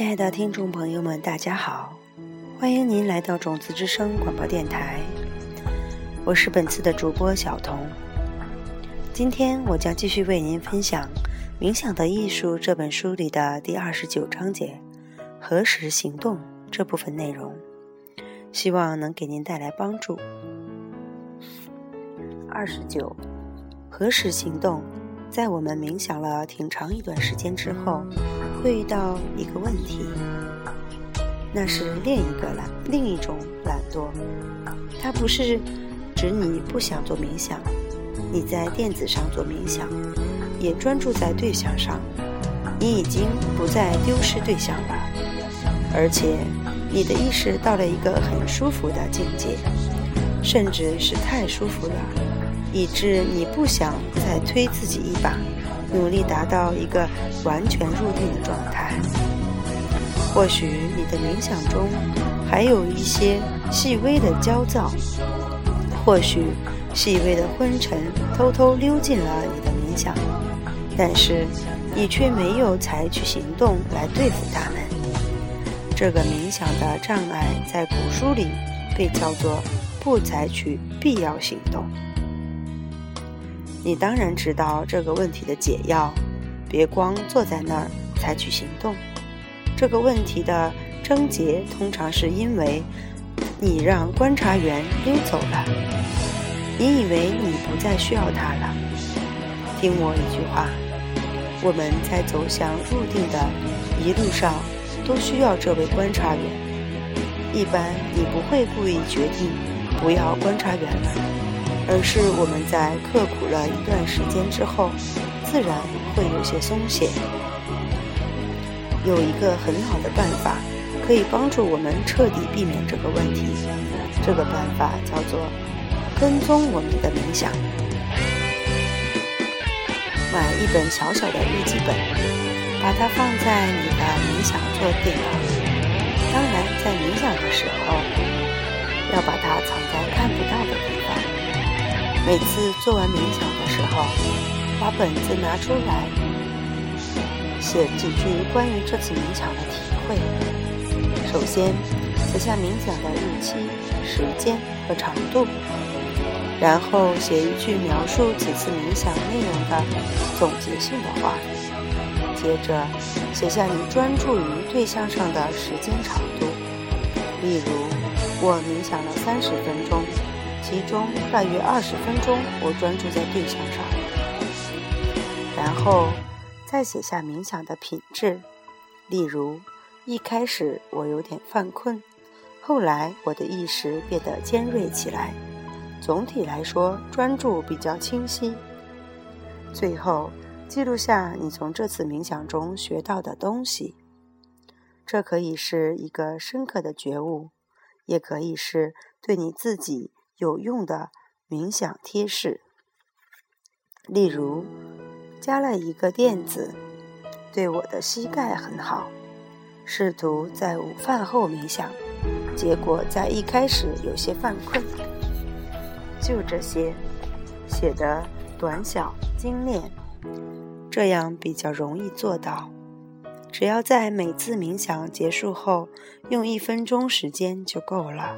亲爱的听众朋友们，大家好，欢迎您来到种子之声广播电台，我是本次的主播小童。今天我将继续为您分享《冥想的艺术》这本书里的第二十九章节“何时行动”这部分内容，希望能给您带来帮助。二十九，何时行动？在我们冥想了挺长一段时间之后，会遇到一个问题，那是另一个懒，另一种懒惰。它不是指你不想做冥想，你在垫子上做冥想，也专注在对象上，你已经不再丢失对象了，而且你的意识到了一个很舒服的境界，甚至是太舒服了。以致你不想再推自己一把，努力达到一个完全入定的状态。或许你的冥想中还有一些细微的焦躁，或许细微的昏沉偷偷溜进了你的冥想，但是你却没有采取行动来对付他们。这个冥想的障碍在古书里被叫做不采取必要行动。你当然知道这个问题的解药，别光坐在那儿采取行动。这个问题的症结通常是因为你让观察员溜走了，你以为你不再需要他了。听我一句话，我们在走向入定的一路上都需要这位观察员。一般你不会故意决定不要观察员了。而是我们在刻苦了一段时间之后，自然会有些松懈。有一个很好的办法，可以帮助我们彻底避免这个问题。这个办法叫做跟踪我们的冥想。买一本小小的日记本，把它放在你的冥想坐垫上。当然，在冥想的时候，要把它藏在。每次做完冥想的时候，把本子拿出来，写几句关于这次冥想的体会。首先，写下冥想的日期、时间和长度，然后写一句描述此次冥想内容的总结性的话。接着，写下你专注于对象上的时间长度，例如，我冥想了三十分钟。其中大约二十分钟，我专注在对象上，然后再写下冥想的品质。例如，一开始我有点犯困，后来我的意识变得尖锐起来。总体来说，专注比较清晰。最后，记录下你从这次冥想中学到的东西。这可以是一个深刻的觉悟，也可以是对你自己。有用的冥想贴士，例如加了一个垫子，对我的膝盖很好。试图在午饭后冥想，结果在一开始有些犯困。就这些，写的短小精炼，这样比较容易做到。只要在每次冥想结束后用一分钟时间就够了。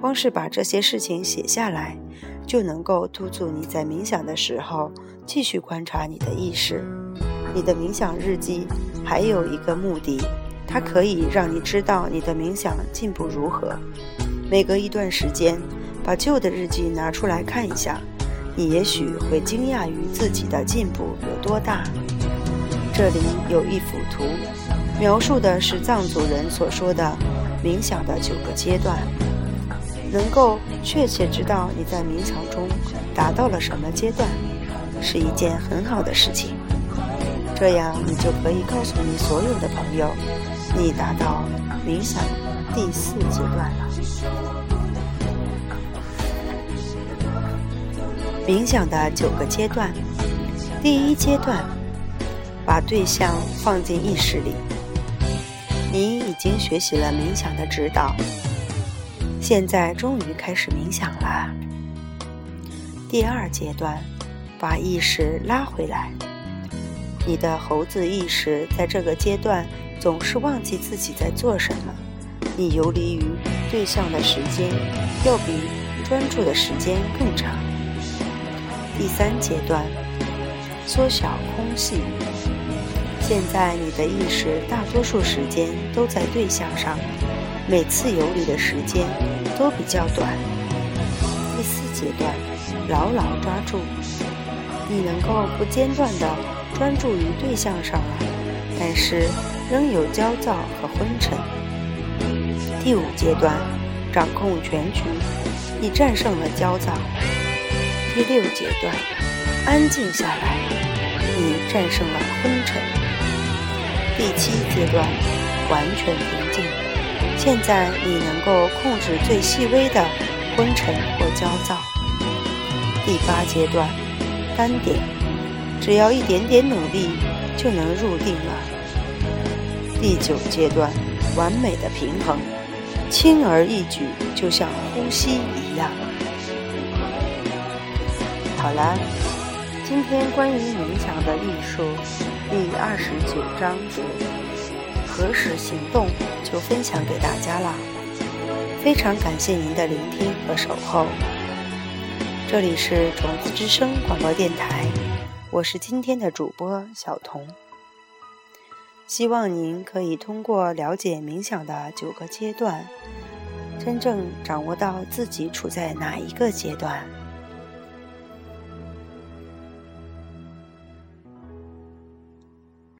光是把这些事情写下来，就能够督促你在冥想的时候继续观察你的意识。你的冥想日记还有一个目的，它可以让你知道你的冥想进步如何。每隔一段时间，把旧的日记拿出来看一下，你也许会惊讶于自己的进步有多大。这里有一幅图，描述的是藏族人所说的冥想的九个阶段。能够确切知道你在冥想中达到了什么阶段，是一件很好的事情。这样你就可以告诉你所有的朋友，你达到冥想第四阶段了。冥想的九个阶段，第一阶段，把对象放进意识里。你已经学习了冥想的指导。现在终于开始冥想了。第二阶段，把意识拉回来，你的猴子意识在这个阶段总是忘记自己在做什么，你游离于对象的时间要比专注的时间更长。第三阶段，缩小空隙。现在你的意识大多数时间都在对象上，每次游离的时间都比较短。第四阶段，牢牢抓住。你能够不间断地专注于对象上了，但是仍有焦躁和昏沉。第五阶段，掌控全局。你战胜了焦躁。第六阶段，安静下来。你战胜了昏沉。第七阶段，完全平静。现在你能够控制最细微的昏沉或焦躁。第八阶段，单点，只要一点点努力就能入定了。第九阶段，完美的平衡，轻而易举，就像呼吸一样。好了，今天关于冥想的艺术。第二十九章节，何时行动就分享给大家啦！非常感谢您的聆听和守候。这里是种子之声广播电台，我是今天的主播小童。希望您可以通过了解冥想的九个阶段，真正掌握到自己处在哪一个阶段。